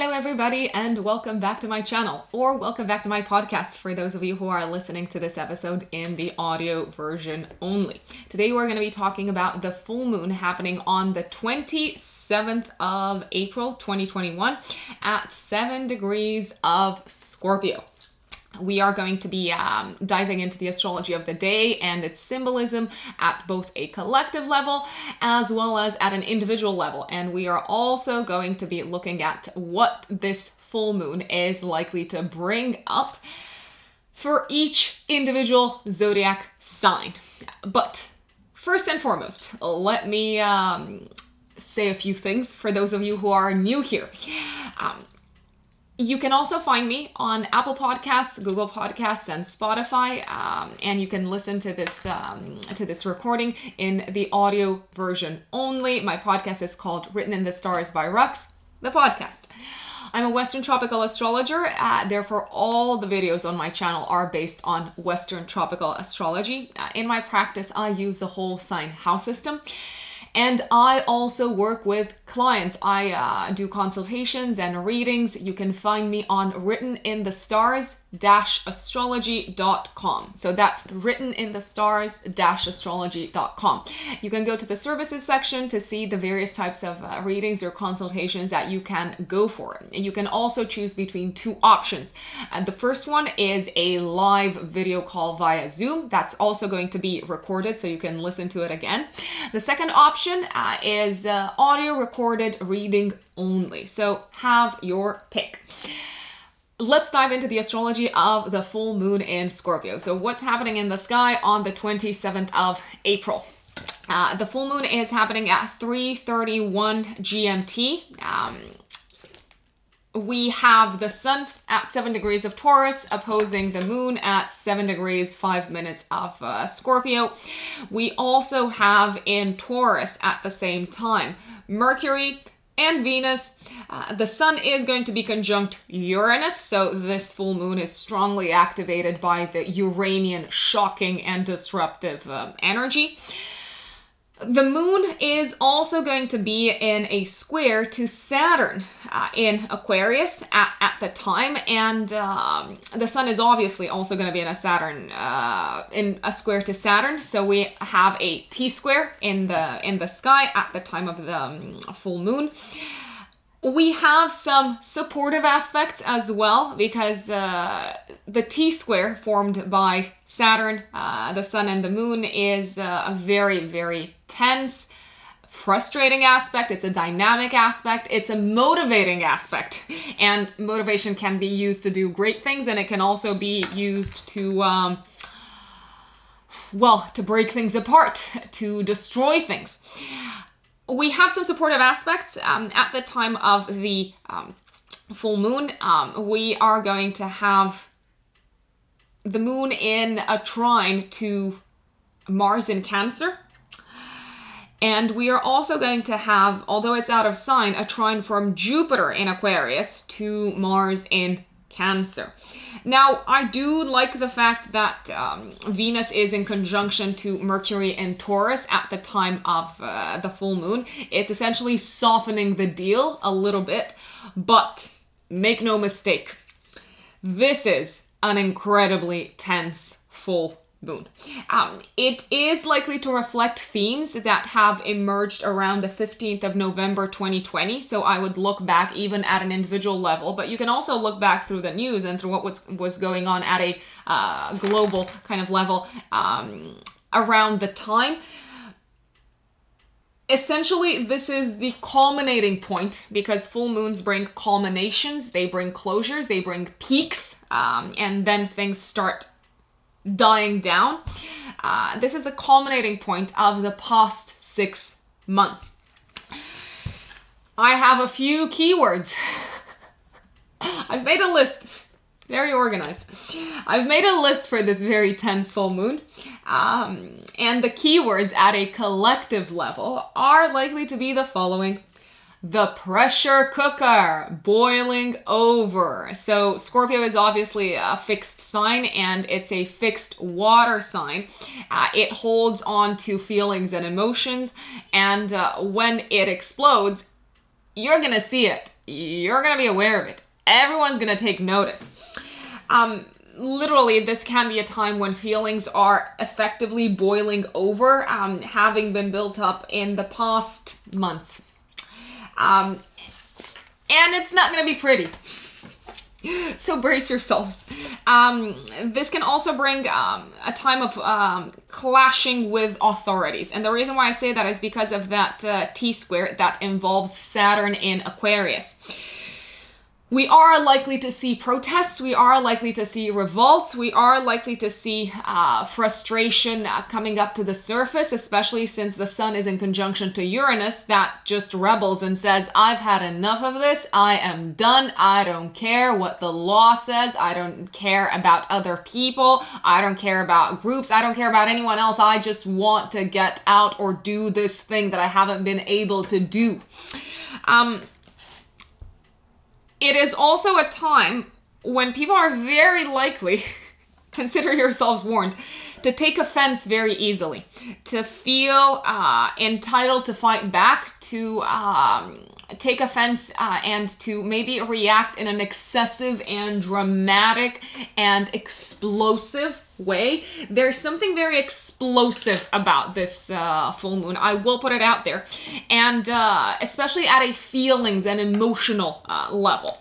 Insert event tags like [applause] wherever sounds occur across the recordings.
Hello, everybody, and welcome back to my channel, or welcome back to my podcast for those of you who are listening to this episode in the audio version only. Today, we're going to be talking about the full moon happening on the 27th of April 2021 at 7 degrees of Scorpio we are going to be um, diving into the astrology of the day and its symbolism at both a collective level as well as at an individual level. And we are also going to be looking at what this full moon is likely to bring up for each individual zodiac sign. But first and foremost, let me um, say a few things for those of you who are new here. Um, you can also find me on Apple Podcasts, Google Podcasts, and Spotify, um, and you can listen to this um, to this recording in the audio version only. My podcast is called "Written in the Stars" by Rux, the podcast. I'm a Western tropical astrologer, uh, therefore, all the videos on my channel are based on Western tropical astrology. Uh, in my practice, I use the whole sign house system. And I also work with clients. I uh, do consultations and readings. You can find me on Written in the Stars astrology.com. So that's written in the stars astrology.com. You can go to the services section to see the various types of uh, readings or consultations that you can go for. You can also choose between two options. And the first one is a live video call via Zoom. That's also going to be recorded so you can listen to it again. The second option uh, is uh, audio recorded reading only. So have your pick let's dive into the astrology of the full moon in Scorpio. So, what's happening in the sky on the 27th of April? Uh, the full moon is happening at 3:31 GMT. Um, we have the sun at 7 degrees of Taurus opposing the moon at 7 degrees 5 minutes of uh, Scorpio. We also have in Taurus at the same time Mercury and Venus. Uh, the Sun is going to be conjunct Uranus, so this full moon is strongly activated by the Uranian shocking and disruptive uh, energy. The moon is also going to be in a square to Saturn uh, in Aquarius at, at the time, and um, the sun is obviously also going to be in a Saturn uh, in a square to Saturn. So we have a T square in the in the sky at the time of the um, full moon. We have some supportive aspects as well because uh, the T square formed by Saturn, uh, the Sun, and the Moon is uh, a very, very tense, frustrating aspect. It's a dynamic aspect. It's a motivating aspect. And motivation can be used to do great things, and it can also be used to. Um, well, to break things apart, to destroy things we have some supportive aspects um, at the time of the um, full moon. Um, we are going to have the moon in a trine to Mars in Cancer. And we are also going to have, although it's out of sign, a trine from Jupiter in Aquarius to Mars in Cancer. Now, I do like the fact that um, Venus is in conjunction to Mercury and Taurus at the time of uh, the full moon. It's essentially softening the deal a little bit, but make no mistake, this is an incredibly tense full moon. Um, it is likely to reflect themes that have emerged around the 15th of November 2020. So I would look back even at an individual level, but you can also look back through the news and through what was, was going on at a uh, global kind of level um, around the time. Essentially, this is the culminating point because full moons bring culminations, they bring closures, they bring peaks, um, and then things start dying down. Uh, this is the culminating point of the past six months. I have a few keywords. [laughs] I've made a list. Very organized. I've made a list for this very tense full moon. Um, and the keywords at a collective level are likely to be the following the pressure cooker boiling over. So, Scorpio is obviously a fixed sign and it's a fixed water sign. Uh, it holds on to feelings and emotions, and uh, when it explodes, you're gonna see it. You're gonna be aware of it. Everyone's gonna take notice. Um, literally, this can be a time when feelings are effectively boiling over, um, having been built up in the past months. Um, and it's not gonna be pretty. So brace yourselves. Um, this can also bring um, a time of um, clashing with authorities. And the reason why I say that is because of that uh, T square that involves Saturn in Aquarius we are likely to see protests, we are likely to see revolts, we are likely to see uh, frustration uh, coming up to the surface, especially since the sun is in conjunction to Uranus. That just rebels and says, I've had enough of this, I am done, I don't care what the law says, I don't care about other people, I don't care about groups, I don't care about anyone else, I just want to get out or do this thing that I haven't been able to do. Um, it is also a time when people are very likely, [laughs] consider yourselves warned, to take offense very easily, to feel uh, entitled to fight back, to um, take offense uh, and to maybe react in an excessive and dramatic and explosive way. There's something very explosive about this uh, full moon. I will put it out there. And uh, especially at a feelings and emotional uh, level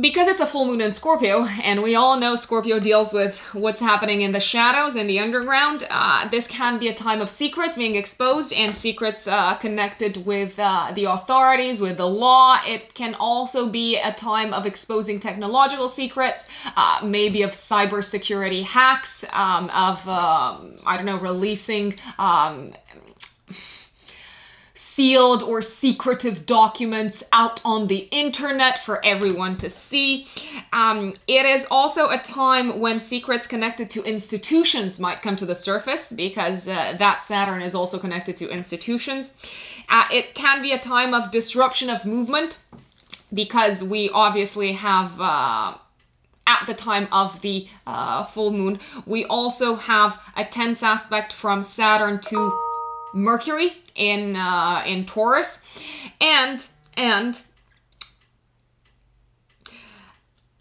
because it's a full moon in Scorpio, and we all know Scorpio deals with what's happening in the shadows in the underground, uh, this can be a time of secrets being exposed and secrets uh, connected with uh, the authorities, with the law. It can also be a time of exposing technological secrets, uh, maybe of cybersecurity hacks, um, of, um, I don't know, releasing. Um, sealed or secretive documents out on the internet for everyone to see. Um, it is also a time when secrets connected to institutions might come to the surface because uh, that Saturn is also connected to institutions. Uh, it can be a time of disruption of movement because we obviously have. Uh, at the time of the uh, full moon, we also have a tense aspect from Saturn to Mercury in uh, in Taurus, and and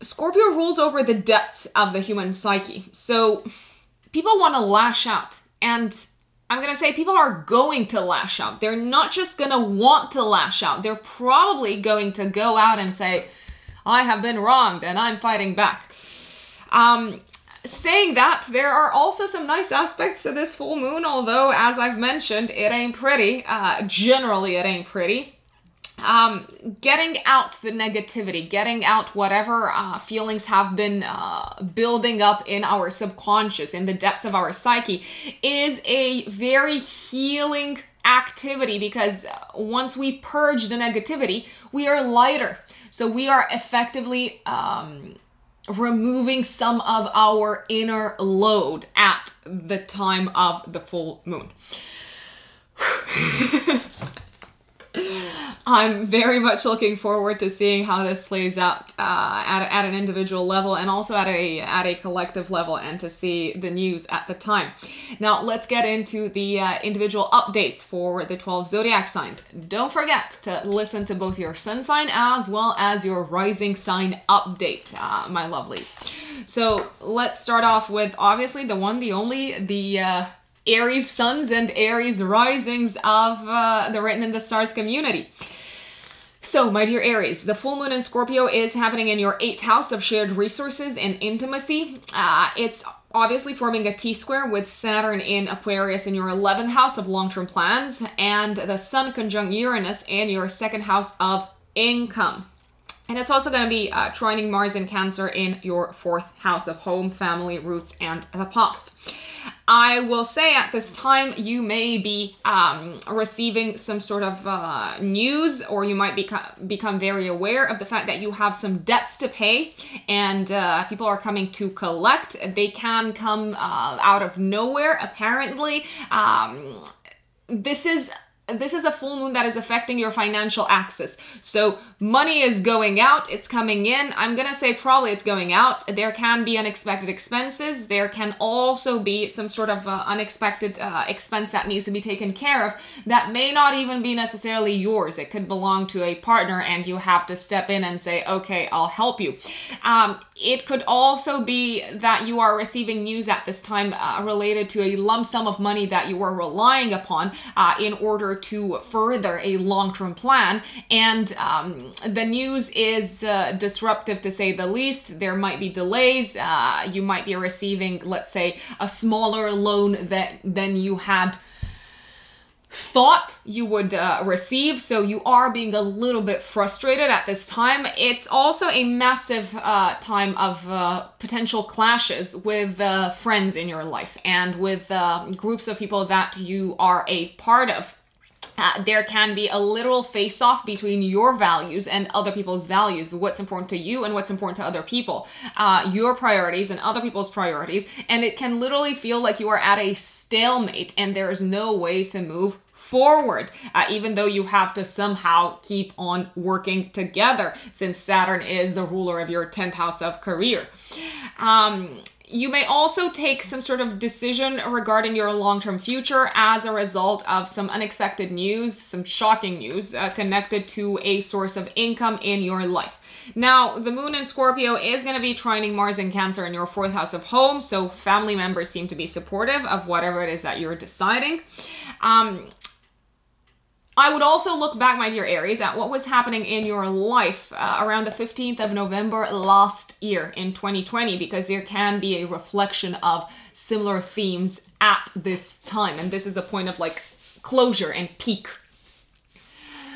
Scorpio rules over the depths of the human psyche. So people want to lash out, and I'm gonna say people are going to lash out. They're not just gonna want to lash out. They're probably going to go out and say, "I have been wronged, and I'm fighting back." Um, saying that, there are also some nice aspects to this full moon, although, as I've mentioned, it ain't pretty. Uh, generally, it ain't pretty. Um, getting out the negativity, getting out whatever uh, feelings have been uh, building up in our subconscious, in the depths of our psyche, is a very healing activity because once we purge the negativity, we are lighter. So we are effectively um, removing some of our inner load at the time of the full moon. [laughs] I'm very much looking forward to seeing how this plays out uh, at, at an individual level and also at a at a collective level, and to see the news at the time. Now, let's get into the uh, individual updates for the 12 zodiac signs. Don't forget to listen to both your sun sign as well as your rising sign update, uh, my lovelies. So let's start off with obviously the one, the only, the uh, Aries suns and Aries risings of uh, the Written in the Stars community. So, my dear Aries, the full moon in Scorpio is happening in your eighth house of shared resources and intimacy. Uh, it's obviously forming a T square with Saturn in Aquarius in your 11th house of long term plans and the Sun conjunct Uranus in your second house of income. And it's also going to be uh, trining Mars in Cancer in your fourth house of home, family, roots, and the past. I will say at this time you may be um, receiving some sort of uh, news, or you might become become very aware of the fact that you have some debts to pay, and uh, people are coming to collect. They can come uh, out of nowhere, apparently. Um, this is this is a full moon that is affecting your financial axis. So money is going out, it's coming in. I'm going to say probably it's going out. There can be unexpected expenses. There can also be some sort of uh, unexpected uh, expense that needs to be taken care of that may not even be necessarily yours. It could belong to a partner and you have to step in and say, okay, I'll help you. Um, it could also be that you are receiving news at this time uh, related to a lump sum of money that you are relying upon uh, in order to further a long term plan. And um, the news is uh, disruptive to say the least. There might be delays. Uh, you might be receiving, let's say, a smaller loan that, than you had thought you would uh, receive. So you are being a little bit frustrated at this time. It's also a massive uh, time of uh, potential clashes with uh, friends in your life and with uh, groups of people that you are a part of. Uh, there can be a literal face off between your values and other people's values, what's important to you and what's important to other people, uh, your priorities and other people's priorities. And it can literally feel like you are at a stalemate and there is no way to move forward, uh, even though you have to somehow keep on working together since Saturn is the ruler of your 10th house of career. Um, you may also take some sort of decision regarding your long term future as a result of some unexpected news, some shocking news uh, connected to a source of income in your life. Now, the moon in Scorpio is going to be trining Mars in Cancer in your fourth house of home, so family members seem to be supportive of whatever it is that you're deciding. Um, I would also look back, my dear Aries, at what was happening in your life uh, around the 15th of November last year in 2020, because there can be a reflection of similar themes at this time. And this is a point of like closure and peak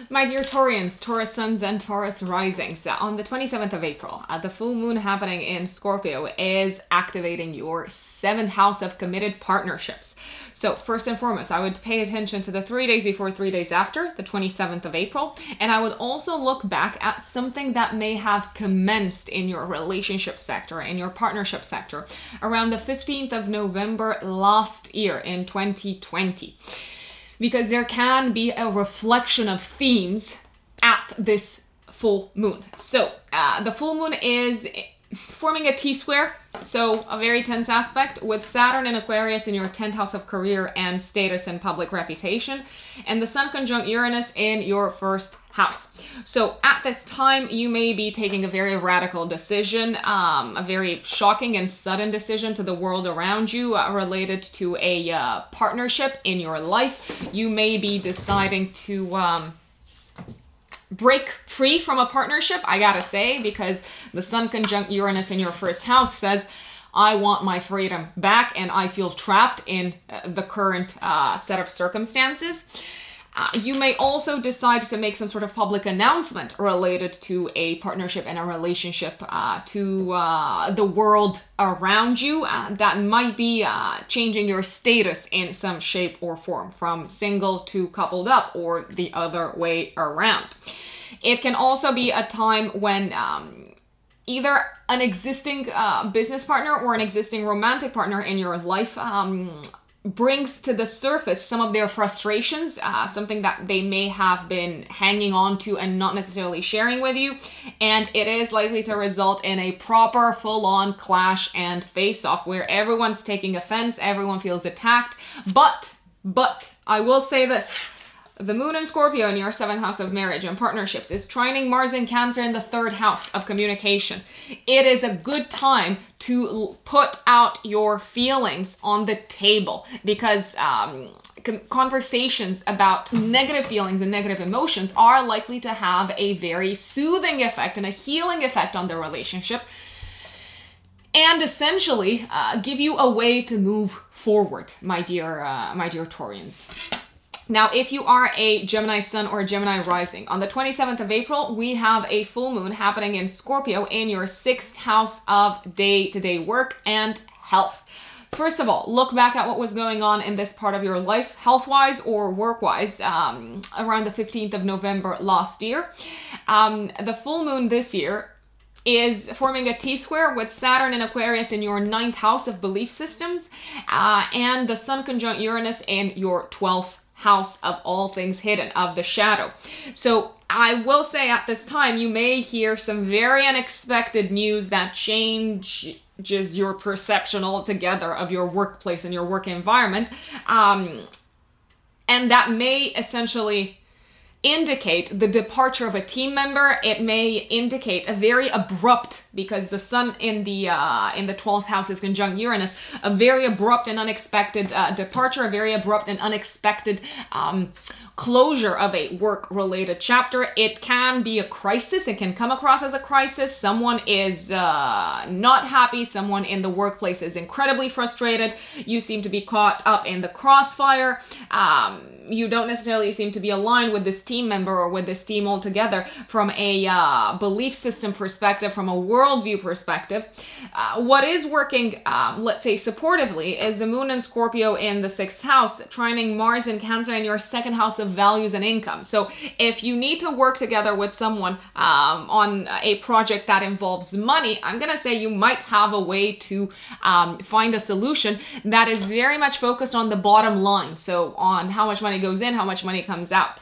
my dear Taurians, Taurus suns and Taurus risings, on the 27th of April, uh, the full moon happening in Scorpio is activating your seventh house of committed partnerships. So, first and foremost, I would pay attention to the three days before, three days after, the 27th of April, and I would also look back at something that may have commenced in your relationship sector, in your partnership sector, around the 15th of November last year in 2020 because there can be a reflection of themes at this full moon. So uh, the full moon is forming a T square, so a very tense aspect with Saturn and Aquarius in your 10th house of career and status and public reputation, and the Sun conjunct Uranus in your first house. So at this time, you may be taking a very radical decision, um, a very shocking and sudden decision to the world around you uh, related to a uh, partnership in your life. You may be deciding to. Um, break free from a partnership, I gotta say, because the Sun conjunct Uranus in your first house says, I want my freedom back and I feel trapped in uh, the current uh, set of circumstances. Uh, you may also decide to make some sort of public announcement related to a partnership and a relationship uh, to uh, the world around you uh, that might be uh, changing your status in some shape or form from single to coupled up or the other way around. It can also be a time when um, either an existing uh, business partner or an existing romantic partner in your life um, brings to the surface some of their frustrations, uh, something that they may have been hanging on to and not necessarily sharing with you. And it is likely to result in a proper, full on clash and face off where everyone's taking offense, everyone feels attacked. But, but, I will say this the moon in Scorpio in your seventh house of marriage and partnerships is trining Mars in Cancer in the third house of communication. It is a good time to put out your feelings on the table because um, conversations about negative feelings and negative emotions are likely to have a very soothing effect and a healing effect on the relationship and essentially uh, give you a way to move forward my dear uh, my dear taurians now, if you are a Gemini Sun or a Gemini Rising, on the 27th of April, we have a full moon happening in Scorpio in your sixth house of day to day work and health. First of all, look back at what was going on in this part of your life, health wise or work wise, um, around the 15th of November last year. Um, the full moon this year is forming a T square with Saturn and Aquarius in your ninth house of belief systems, uh, and the Sun conjunct Uranus in your 12th house of all things hidden, of the shadow. So I will say at this time, you may hear some very unexpected news that changes your perception altogether of your workplace and your work environment. Um, and that may essentially indicate the departure of a team member it may indicate a very abrupt because the sun in the uh, in the 12th house is conjunct uranus a very abrupt and unexpected uh, departure a very abrupt and unexpected um, closure of a work related chapter. It can be a crisis, it can come across as a crisis. Someone is uh, not happy, someone in the workplace is incredibly frustrated. You seem to be caught up in the crossfire. Um, you don't necessarily seem to be aligned with this team member or with this team altogether from a uh, belief system perspective, from a worldview perspective. Uh, what is working, um, let's say, supportively is the moon and Scorpio in the sixth house, trining Mars and Cancer in your second house of values and income. So if you need to work together with someone um, on a project that involves money, I'm going to say you might have a way to um, find a solution that is very much focused on the bottom line. So on how much money goes in, how much money comes out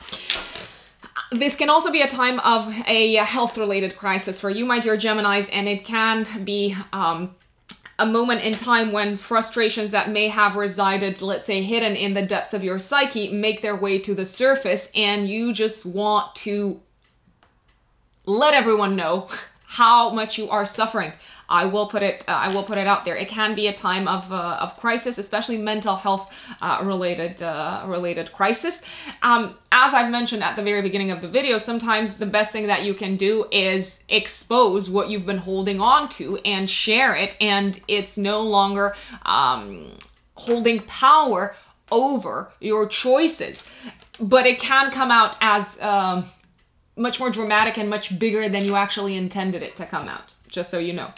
this can also be a time of a health related crisis for you, my dear Geminis, and it can be um, a moment in time when frustrations that may have resided, let's say, hidden in the depths of your psyche make their way to the surface, and you just want to let everyone know [laughs] how much you are suffering. I will put it. Uh, I will put it out there. It can be a time of uh, of crisis, especially mental health uh, related uh, related crisis. Um, as I've mentioned at the very beginning of the video, sometimes the best thing that you can do is expose what you've been holding on to and share it, and it's no longer um, holding power over your choices. But it can come out as um, much more dramatic and much bigger than you actually intended it to come out, just so you know.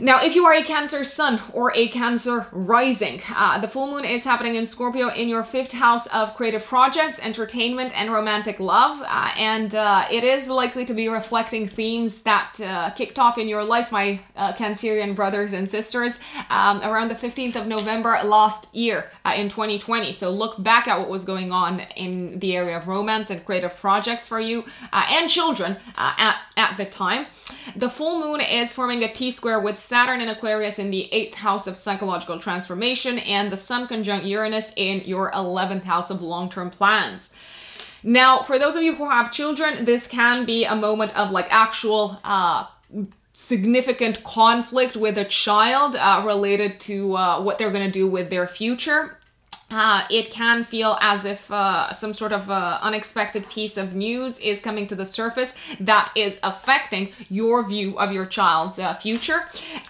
Now, if you are a Cancer Sun or a Cancer Rising, uh, the full moon is happening in Scorpio in your fifth house of creative projects, entertainment, and romantic love. Uh, and uh, it is likely to be reflecting themes that uh, kicked off in your life, my uh, Cancerian brothers and sisters, um, around the 15th of November last year uh, in 2020. So look back at what was going on in the area of romance and creative projects for you and children at, at the time. The full moon is forming a T square with Saturn in Aquarius in the eighth house of psychological transformation, and the Sun conjunct Uranus in your 11th house of long term plans. Now, for those of you who have children, this can be a moment of like actual uh, significant conflict with a child uh, related to uh, what they're going to do with their future uh, it can feel as if uh, some sort of uh, unexpected piece of news is coming to the surface that is affecting your view of your child's uh, future.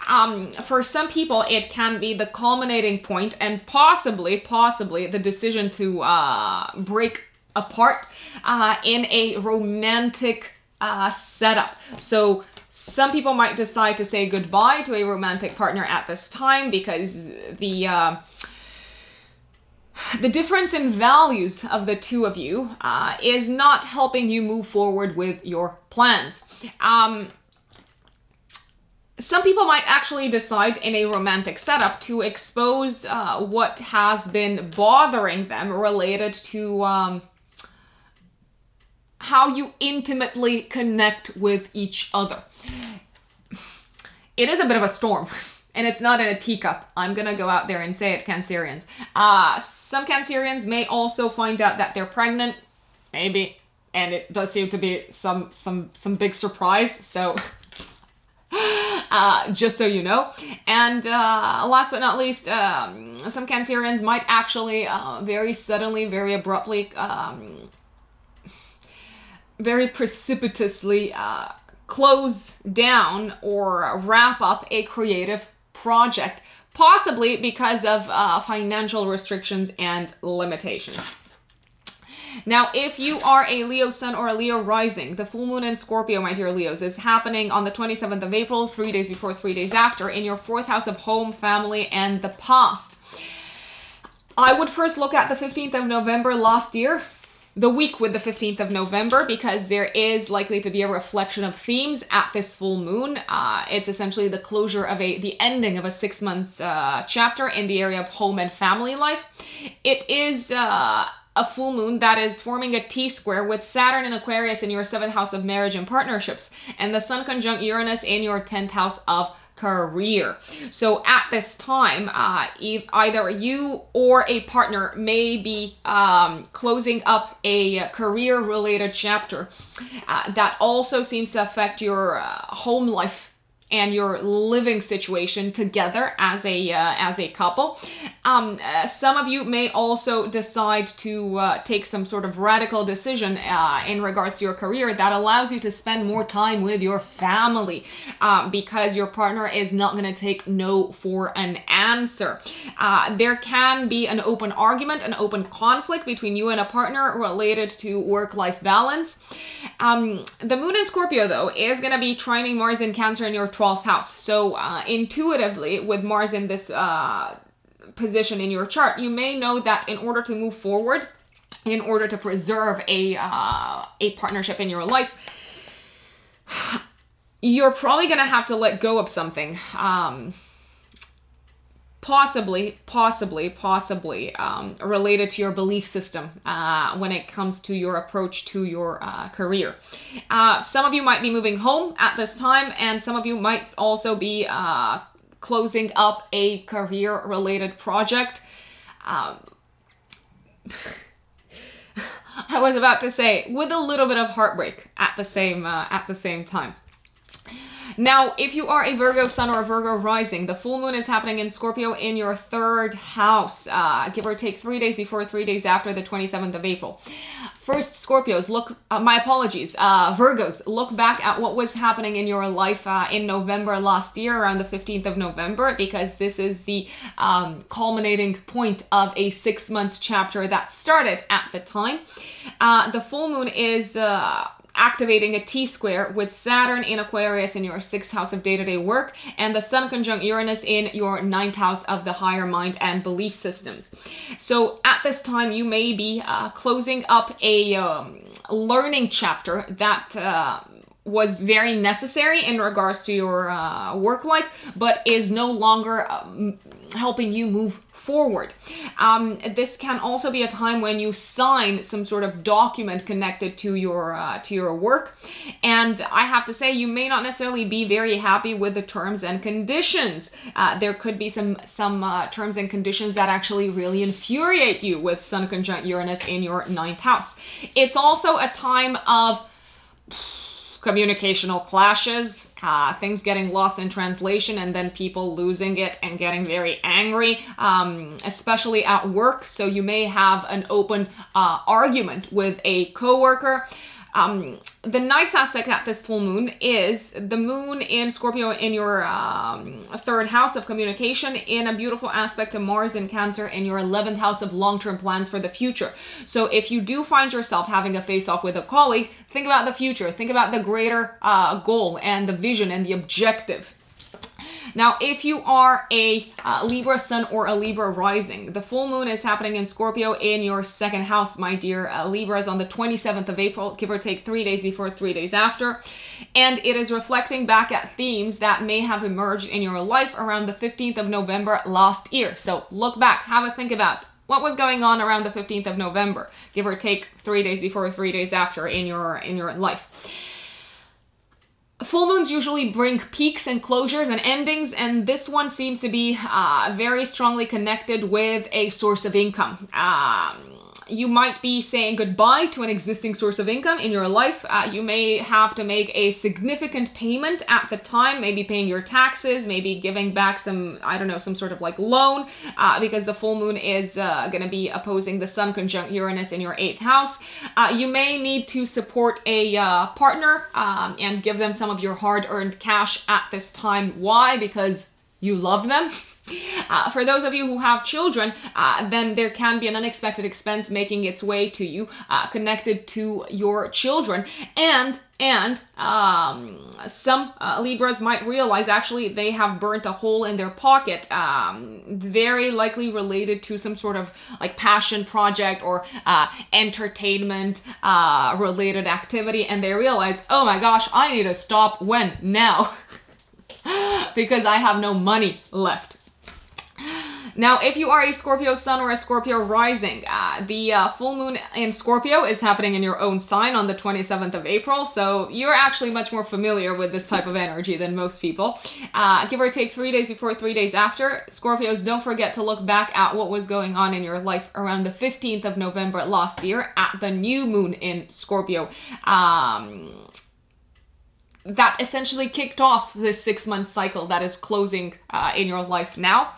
Um, for some people, it can be the culminating point and possibly, possibly the decision to uh, break apart uh, in a romantic setup. So, some people might decide to say goodbye to a romantic partner at this time because the the difference in values of the two of you uh, is not helping you move forward with your plans. Um, some people might actually decide in a romantic setup to expose uh, what has been bothering them related to um, how you intimately connect with each other. It is a bit of a storm. [laughs] and it's not in a teacup. I'm gonna go out there and say it, Cancerians. Uh, some Cancerians may also find out that they're pregnant, maybe, and it does seem to be some some some big surprise. So. [laughs] Uh, just so you know. And uh, last but not least, um, some Cancerians might actually uh, very suddenly, very abruptly, um, very precipitously uh, close down or wrap up a creative project, possibly because of uh, financial restrictions and limitations. Now, if you are a Leo sun or a Leo rising, the full moon in Scorpio, my dear Leos, is happening on the 27th of April, three days before, three days after, in your fourth house of home, family, and the past. I would first look at the 15th of November last year the week with the 15th of November because there is likely to be a reflection of themes at this full moon. Uh, it's essentially the closure of a the ending of a six months uh, chapter in the area of home and family life. It is. Uh, a full moon that is forming a T square with Saturn in Aquarius in your seventh house of marriage and partnerships, and the Sun conjunct Uranus in your 10th house of career. So at this time, uh, e- either you or a partner may be um, closing up a career related chapter uh, that also seems to affect your uh, home life and your living situation together as a uh, as a couple. Um, uh, some of you may also decide to uh, take some sort of radical decision uh, in regards to your career that allows you to spend more time with your family uh, because your partner is not going to take no for an answer. Uh, there can be an open argument, an open conflict between you and a partner related to work life balance. Um, the moon in Scorpio, though, is going to be trining Mars in Cancer in your 12th house. So, uh, intuitively, with Mars in this uh, position in your chart, you may know that in order to move forward, in order to preserve a uh, a partnership in your life, [sighs] you're probably gonna have to let go of something. Um, possibly, possibly, possibly um, related to your belief system uh, when it comes to your approach to your uh, career. Uh, some of you might be moving home at this time, and some of you might also be uh, closing up a career related project. Um, [laughs] I was about to say with a little bit of heartbreak at the same uh, at the same time. Now, if you are a Virgo sun or a Virgo rising, the full moon is happening in Scorpio in your third house, uh, give or take three days before, three days after the 27th of April. First, Scorpios, look, uh, my apologies, uh, Virgos, look back at what was happening in your life uh, in November last year, around the 15th of November, because this is the um, culminating point of a six months chapter that started at the time. Uh, the full moon is uh, activating a T square with Saturn in Aquarius in your sixth house of day to day work and the Sun conjunct Uranus in your ninth house of the higher mind and belief systems. So at this time, you may be uh, closing up a um, learning chapter that. Uh, was very necessary in regards to your uh, work life, but is no longer um, helping you move forward. Um, this can also be a time when you sign some sort of document connected to your uh, to your work, and I have to say you may not necessarily be very happy with the terms and conditions. Uh, there could be some some uh, terms and conditions that actually really infuriate you with Sun conjunct Uranus in your ninth house. It's also a time of communicational clashes, uh, things getting lost in translation, and then people losing it and getting very angry, um, especially at work. So you may have an open uh, argument with a coworker. Um, the nice aspect at this full moon is the moon in Scorpio in your um, third house of communication, in a beautiful aspect to Mars in Cancer in your 11th house of long term plans for the future. So if you do find yourself having a face off with a colleague, think about the future, think about the greater uh, goal and the vision and the objective now, if you are a uh, Libra sun or a Libra rising, the full moon is happening in Scorpio in your second house, my dear uh, Libras, on the 27th of April, give or take three days before, three days after. And it is reflecting back at themes that may have emerged in your life around the 15th of November last year. So look back, have a think about what was going on around the 15th of November, give or take three days before, three days after in your in your life. Full moons usually bring peaks and closures and endings, and this one seems to be uh, very strongly connected with a source of income. Um, you might be saying goodbye to an existing source of income in your life. Uh, you may have to make a significant payment at the time, maybe paying your taxes, maybe giving back some, I don't know, some sort of like loan, uh, because the full moon is uh, going to be opposing the sun conjunct Uranus in your eighth house. Uh, you may need to support a uh, partner um, and give them some of your hard earned cash at this time. Why? Because you love them. [laughs] Uh, for those of you who have children, uh, then there can be an unexpected expense making its way to you, uh, connected to your children, and and um, some uh, Libras might realize actually they have burnt a hole in their pocket, um, very likely related to some sort of like passion project or uh, entertainment uh, related activity, and they realize, oh my gosh, I need to stop when now. [laughs] because I have no money left. Now, if you are a Scorpio sun or a Scorpio rising, uh, the uh, full moon in Scorpio is happening in your own sign on the 27th of April, so you're actually much more familiar with this type of energy than most people. Uh, give or take three days before, three days after. Scorpios, don't forget to look back at what was going on in your life around the 15th of November last year at the new moon in Scorpio. Um, that essentially kicked off this six month cycle that is closing uh, in your life now.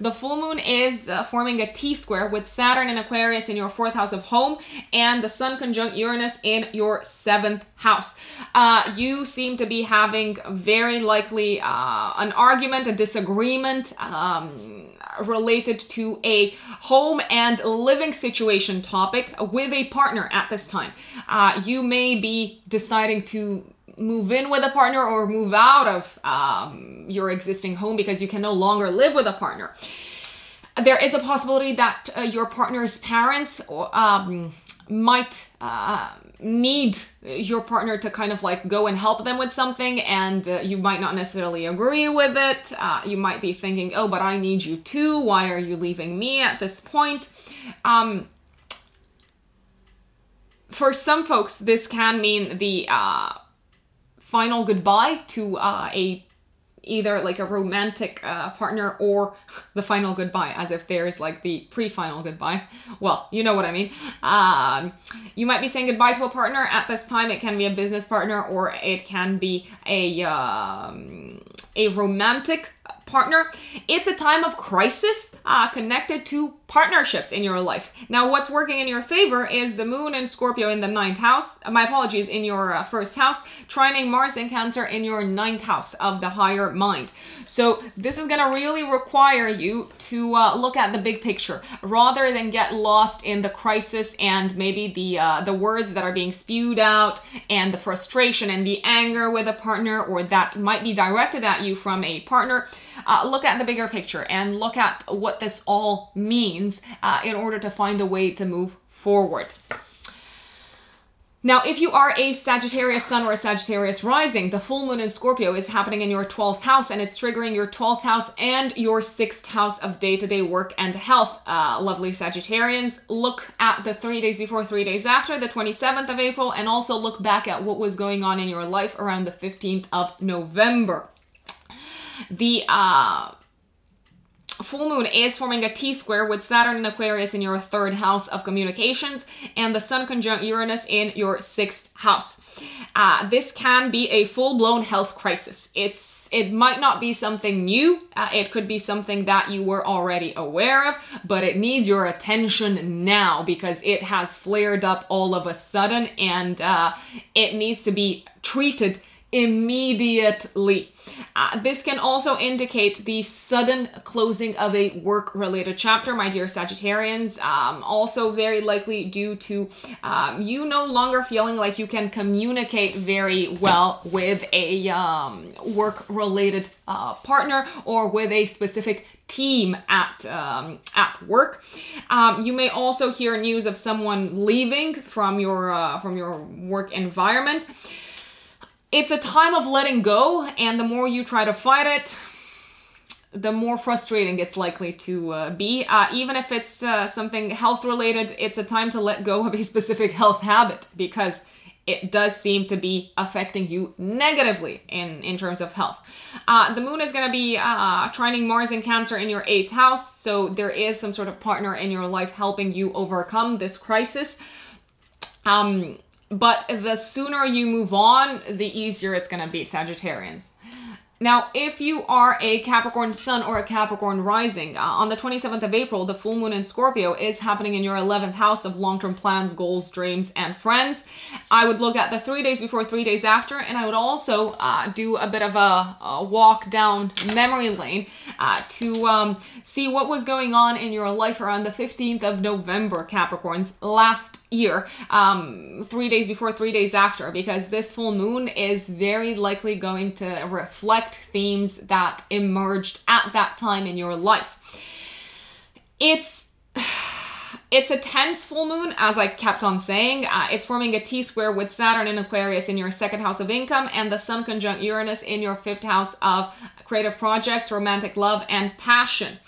The full moon is uh, forming a T square with Saturn and Aquarius in your fourth house of home and the Sun conjunct Uranus in your seventh house. Uh, you seem to be having very likely uh, an argument, a disagreement. Um, related to a home and living situation topic with a partner at this time. Uh, you may be deciding to move in with a partner or move out of um, your existing home because you can no longer live with a partner. There is a possibility that uh, your partner's parents um, might uh, need your partner to kind of like go and help them with something, and uh, you might not necessarily agree with it. Uh, you might be thinking, oh, but I need you too. Why are you leaving me at this point? Um, for some folks, this can mean the uh, final goodbye to uh, a either like a romantic uh, partner or the final goodbye, as if there's like the pre final goodbye. Well, you know what I mean. Um, you might be saying goodbye to a partner at this time. It can be a business partner or it can be a, um, a romantic partner. It's a time of crisis uh, connected to partnerships in your life. Now, what's working in your favor is the moon and Scorpio in the ninth house. My apologies, in your uh, first house, trining Mars and Cancer in your ninth house of the higher mind. So, this is going to really require you to uh, look at the big picture rather than get lost in the crisis and maybe the uh, the words that are being spewed out and the frustration and the anger with a partner or that might be directed at you from a partner. Uh, look at the bigger picture and look at what this all means uh, in order to find a way to move forward. Now, if you are a Sagittarius sun or a Sagittarius rising, the full moon in Scorpio is happening in your 12th house and it's triggering your 12th house and your 6th house of day to day work and health. Uh, lovely Sagittarians, look at the three days before, three days after, the 27th of April, and also look back at what was going on in your life around the 15th of November. The uh, full moon is forming a T square with Saturn and Aquarius in your third house of communications and the Sun conjunct Uranus in your sixth house. Uh, this can be a full-blown health crisis. It's it might not be something new. Uh, it could be something that you were already aware of, but it needs your attention now because it has flared up all of a sudden, and uh, it needs to be treated immediately. Uh, this can also indicate the sudden closing of a work related chapter, my dear Sagittarians. Um, also, very likely due to um, you no longer feeling like you can communicate very well with a um, work related uh, partner or with a specific team at um, at work. Um, you may also hear news of someone leaving from your uh, from your work environment it's a time of letting go, and the more you try to fight it, the more frustrating it's likely to uh, be. Uh, even if it's uh, something health related, it's a time to let go of a [laughs] specific health habit because it does seem to be affecting you negatively in, in terms of health. Uh, the moon is going to be uh, trining Mars in Cancer in your eighth house, so there is some sort of partner in your life helping you overcome this crisis. Um, but the sooner you move on, the easier it's going to be, Sagittarians. Now, if you are a Capricorn Sun or a Capricorn Rising, uh, on the 27th of April, the full moon in Scorpio is happening in your 11th house of long term plans, goals, dreams, and friends. I would look at the three days before, three days after, and I would also uh, do a bit of a, a walk down memory lane uh, to um, see what was going on in your life around the 15th of November, Capricorns, last year, um, three days before, three days after, because this full moon is very likely going to reflect themes that emerged at that time in your life. It's it's a tense full moon, as I kept on saying. Uh, it's forming a T square with Saturn in Aquarius in your second house of income and the Sun conjunct Uranus in your fifth house of creative project, romantic love, and passion.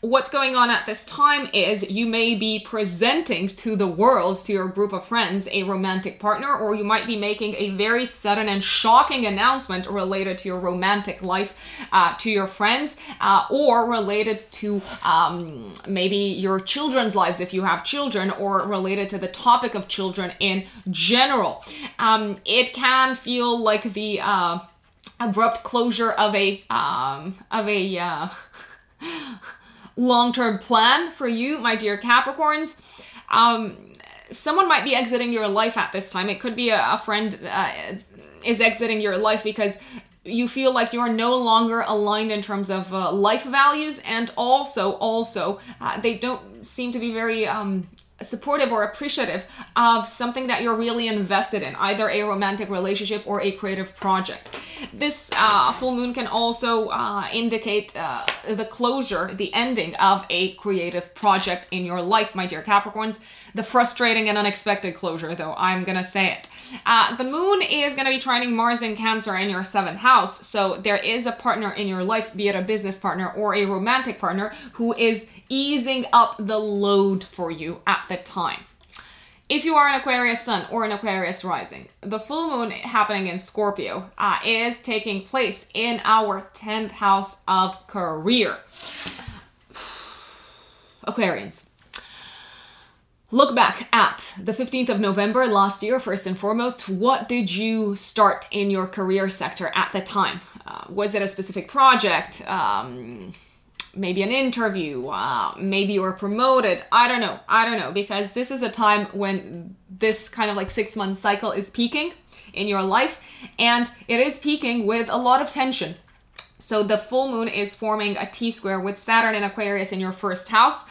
What's going on at this time is you may be presenting to the world, to your group of friends, a romantic partner, or you might be making a very sudden and shocking announcement related to your romantic life uh, to your friends, uh, or related to um, maybe your children's lives if you have children, or related to the topic of children in general. Um, it can feel like the uh, abrupt closure of a um, of a uh, [laughs] long-term plan for you, my dear Capricorns. Um, someone might be exiting your life at this time. It could be a, a friend uh, is exiting your life because you feel like you're no longer aligned in terms of uh, life values and also also uh, they don't seem to be very um, supportive or appreciative of something that you're really invested in, either a romantic relationship or a creative project. This uh, full moon can also uh, indicate uh, the closure, the ending of a creative project in your life, my dear Capricorns. The frustrating and unexpected closure, though, I'm gonna say it. Uh, the moon is gonna be trining Mars in Cancer in your seventh house, so there is a partner in your life, be it a business partner or a romantic partner, who is easing up the load for you at the time. If you are an Aquarius Sun or an Aquarius Rising, the full moon happening in Scorpio uh, is taking place in our 10th house of career. [sighs] Aquarians. Look back at the 15th of November last year, first and foremost. What did you start in your career sector at the time? Uh, was it a specific project? Um, maybe an interview, uh, maybe you were promoted. I don't know. I don't know because this is a time when this kind of like six month cycle is peaking in your life and it is peaking with a lot of tension. So the full moon is forming a T square with Saturn and Aquarius in your first house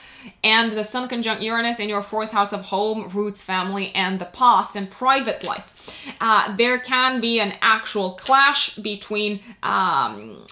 and the Sun conjunct Uranus in your fourth house of home, roots, family, and the past and private life. Uh, there can be an actual clash between um,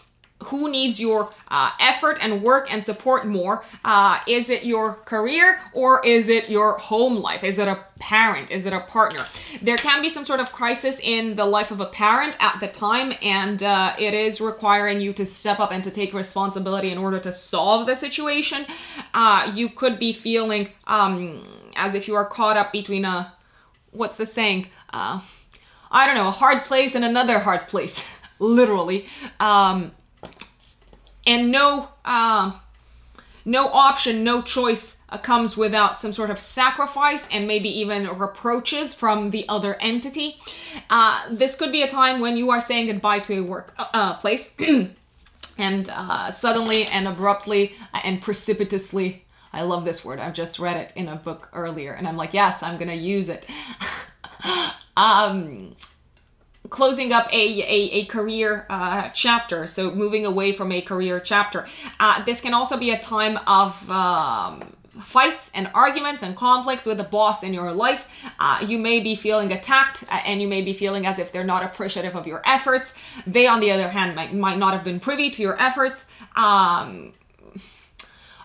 who needs your uh, effort and work and support more? Uh, is it your career or is it your home life? Is it a parent? Is it a partner? There can be some sort of crisis in the life of a parent at the time, and uh, it is requiring you to step up and to take responsibility in order to solve the situation. Uh, you could be feeling um, as if you are caught up between a what's the saying? Uh, I don't know, a hard place and another hard place, [laughs] literally. Um, and no uh, no option, no choice uh, comes without some sort of sacrifice and maybe even reproaches from the other entity. Uh, this could be a time when you are saying goodbye to a work uh, uh place, [clears throat] and uh, suddenly and abruptly and precipitously. I love this word. I've just read it in a book earlier, and I'm like, yes, I'm gonna use it. [laughs] um, closing up a, a, a career uh, chapter, so moving away from a career chapter. Uh, this can also be a time of um, fights and arguments and conflicts with the boss in your life. Uh, you may be feeling attacked uh, and you may be feeling as if they're not appreciative of your efforts. They, on the other hand, might, might not have been privy to your efforts. Um,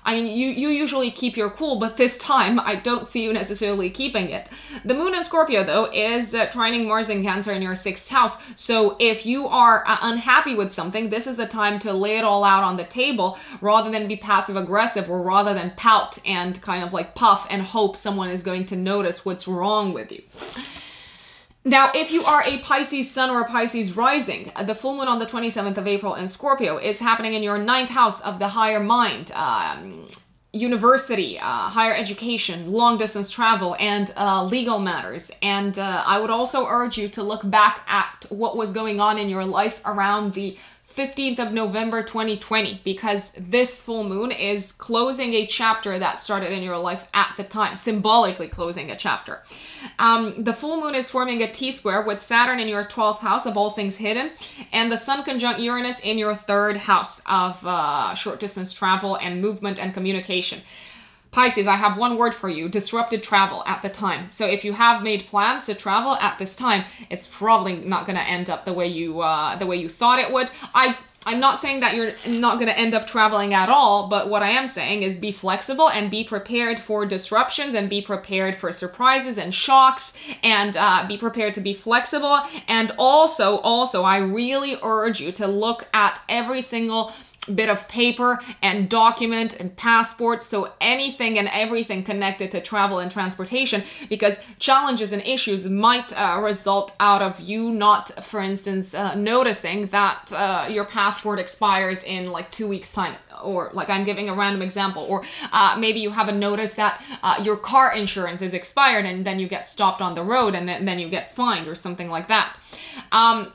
I mean, you, you usually keep your cool, but this time I don't see you necessarily keeping it. The moon in Scorpio, though, is uh, trining Mars in Cancer in your sixth house. So if you are uh, unhappy with something, this is the time to lay it all out on the table rather than be passive aggressive or rather than pout and kind of like puff and hope someone is going to notice what's wrong with you. Now, if you are a Pisces sun or a Pisces rising, the full moon on the 27th of April in Scorpio is happening in your ninth house of the higher mind. Um, university, uh, higher education, long distance travel, and uh, legal matters. And uh, I would also urge you to look back at what was going on in your life around the 15th of November 2020 because this full moon is closing a chapter that started in your life at the time, symbolically closing a chapter. Um, the full moon is forming a T square with Saturn in your 12th house of all things hidden and the Sun conjunct Uranus in your third house of uh, short distance travel and movement and communication. Pisces, I have one word for you disrupted travel at the time. So if you have made plans to travel at this time, it's probably not going to end up the way you uh, the way you thought it would. I I'm not saying that you're not going to end up traveling at all, but what I am saying is be flexible and be prepared for disruptions and be prepared for surprises and shocks and uh, be prepared to be flexible. And also, also, I really urge you to look at every single bit of paper and document and passport so anything and everything connected to travel and transportation because challenges and issues might uh, result out of you not for instance uh, noticing that uh, your passport expires in like two weeks time or like i'm giving a random example or uh, maybe you haven't noticed that uh, your car insurance is expired and then you get stopped on the road and then you get fined or something like that. Um,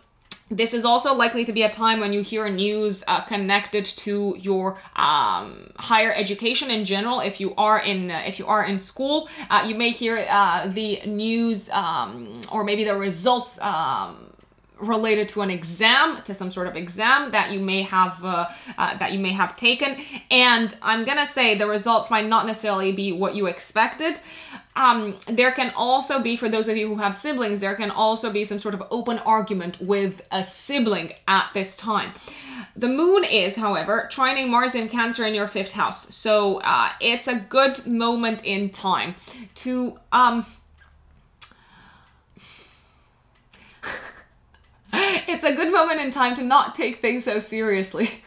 this is also likely to be a time when you hear news uh, connected to your um, higher education in general. If you are in uh, if you are in school, uh, you may hear uh, the news um, or maybe the results. Um, related to an exam to some sort of exam that you may have uh, uh, that you may have taken and i'm gonna say the results might not necessarily be what you expected um, there can also be, for those of you who have siblings, there can also be some sort of open argument with a sibling at this time. The moon is, however, trining Mars in Cancer in your fifth house. So uh, it's a good moment in time to. Um, [laughs] it's a good moment in time to not take things so seriously.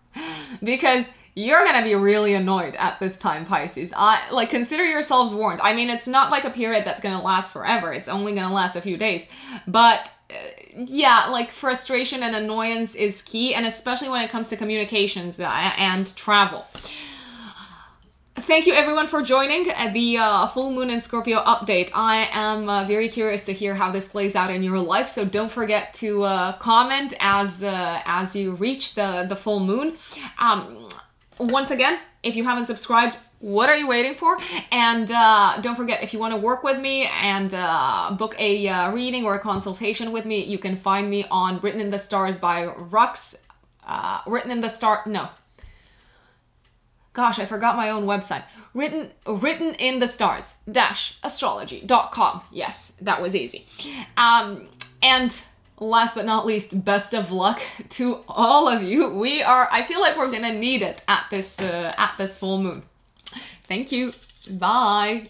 [laughs] because you're gonna be really annoyed at this time, Pisces. I like consider yourselves warned. I mean, it's not like a period that's gonna last forever. It's only gonna last a few days, but uh, yeah, like frustration and annoyance is key, and especially when it comes to communications uh, and travel. Thank you everyone for joining the uh, full moon in Scorpio update. I am uh, very curious to hear how this plays out in your life, so don't forget to uh, comment as uh, as you reach the the full moon. Um, once again, if you haven't subscribed, what are you waiting for? And uh, don't forget, if you want to work with me and uh, book a uh, reading or a consultation with me, you can find me on Written in the Stars by Rux. Uh, written in the Star, no. Gosh, I forgot my own website. Written, written in the stars dash astrology.com. Yes, that was easy. Um, and last but not least, best of luck [laughs] to all of you. We are, I feel like we're gonna need it at this, uh, at this full moon. Thank you. Bye.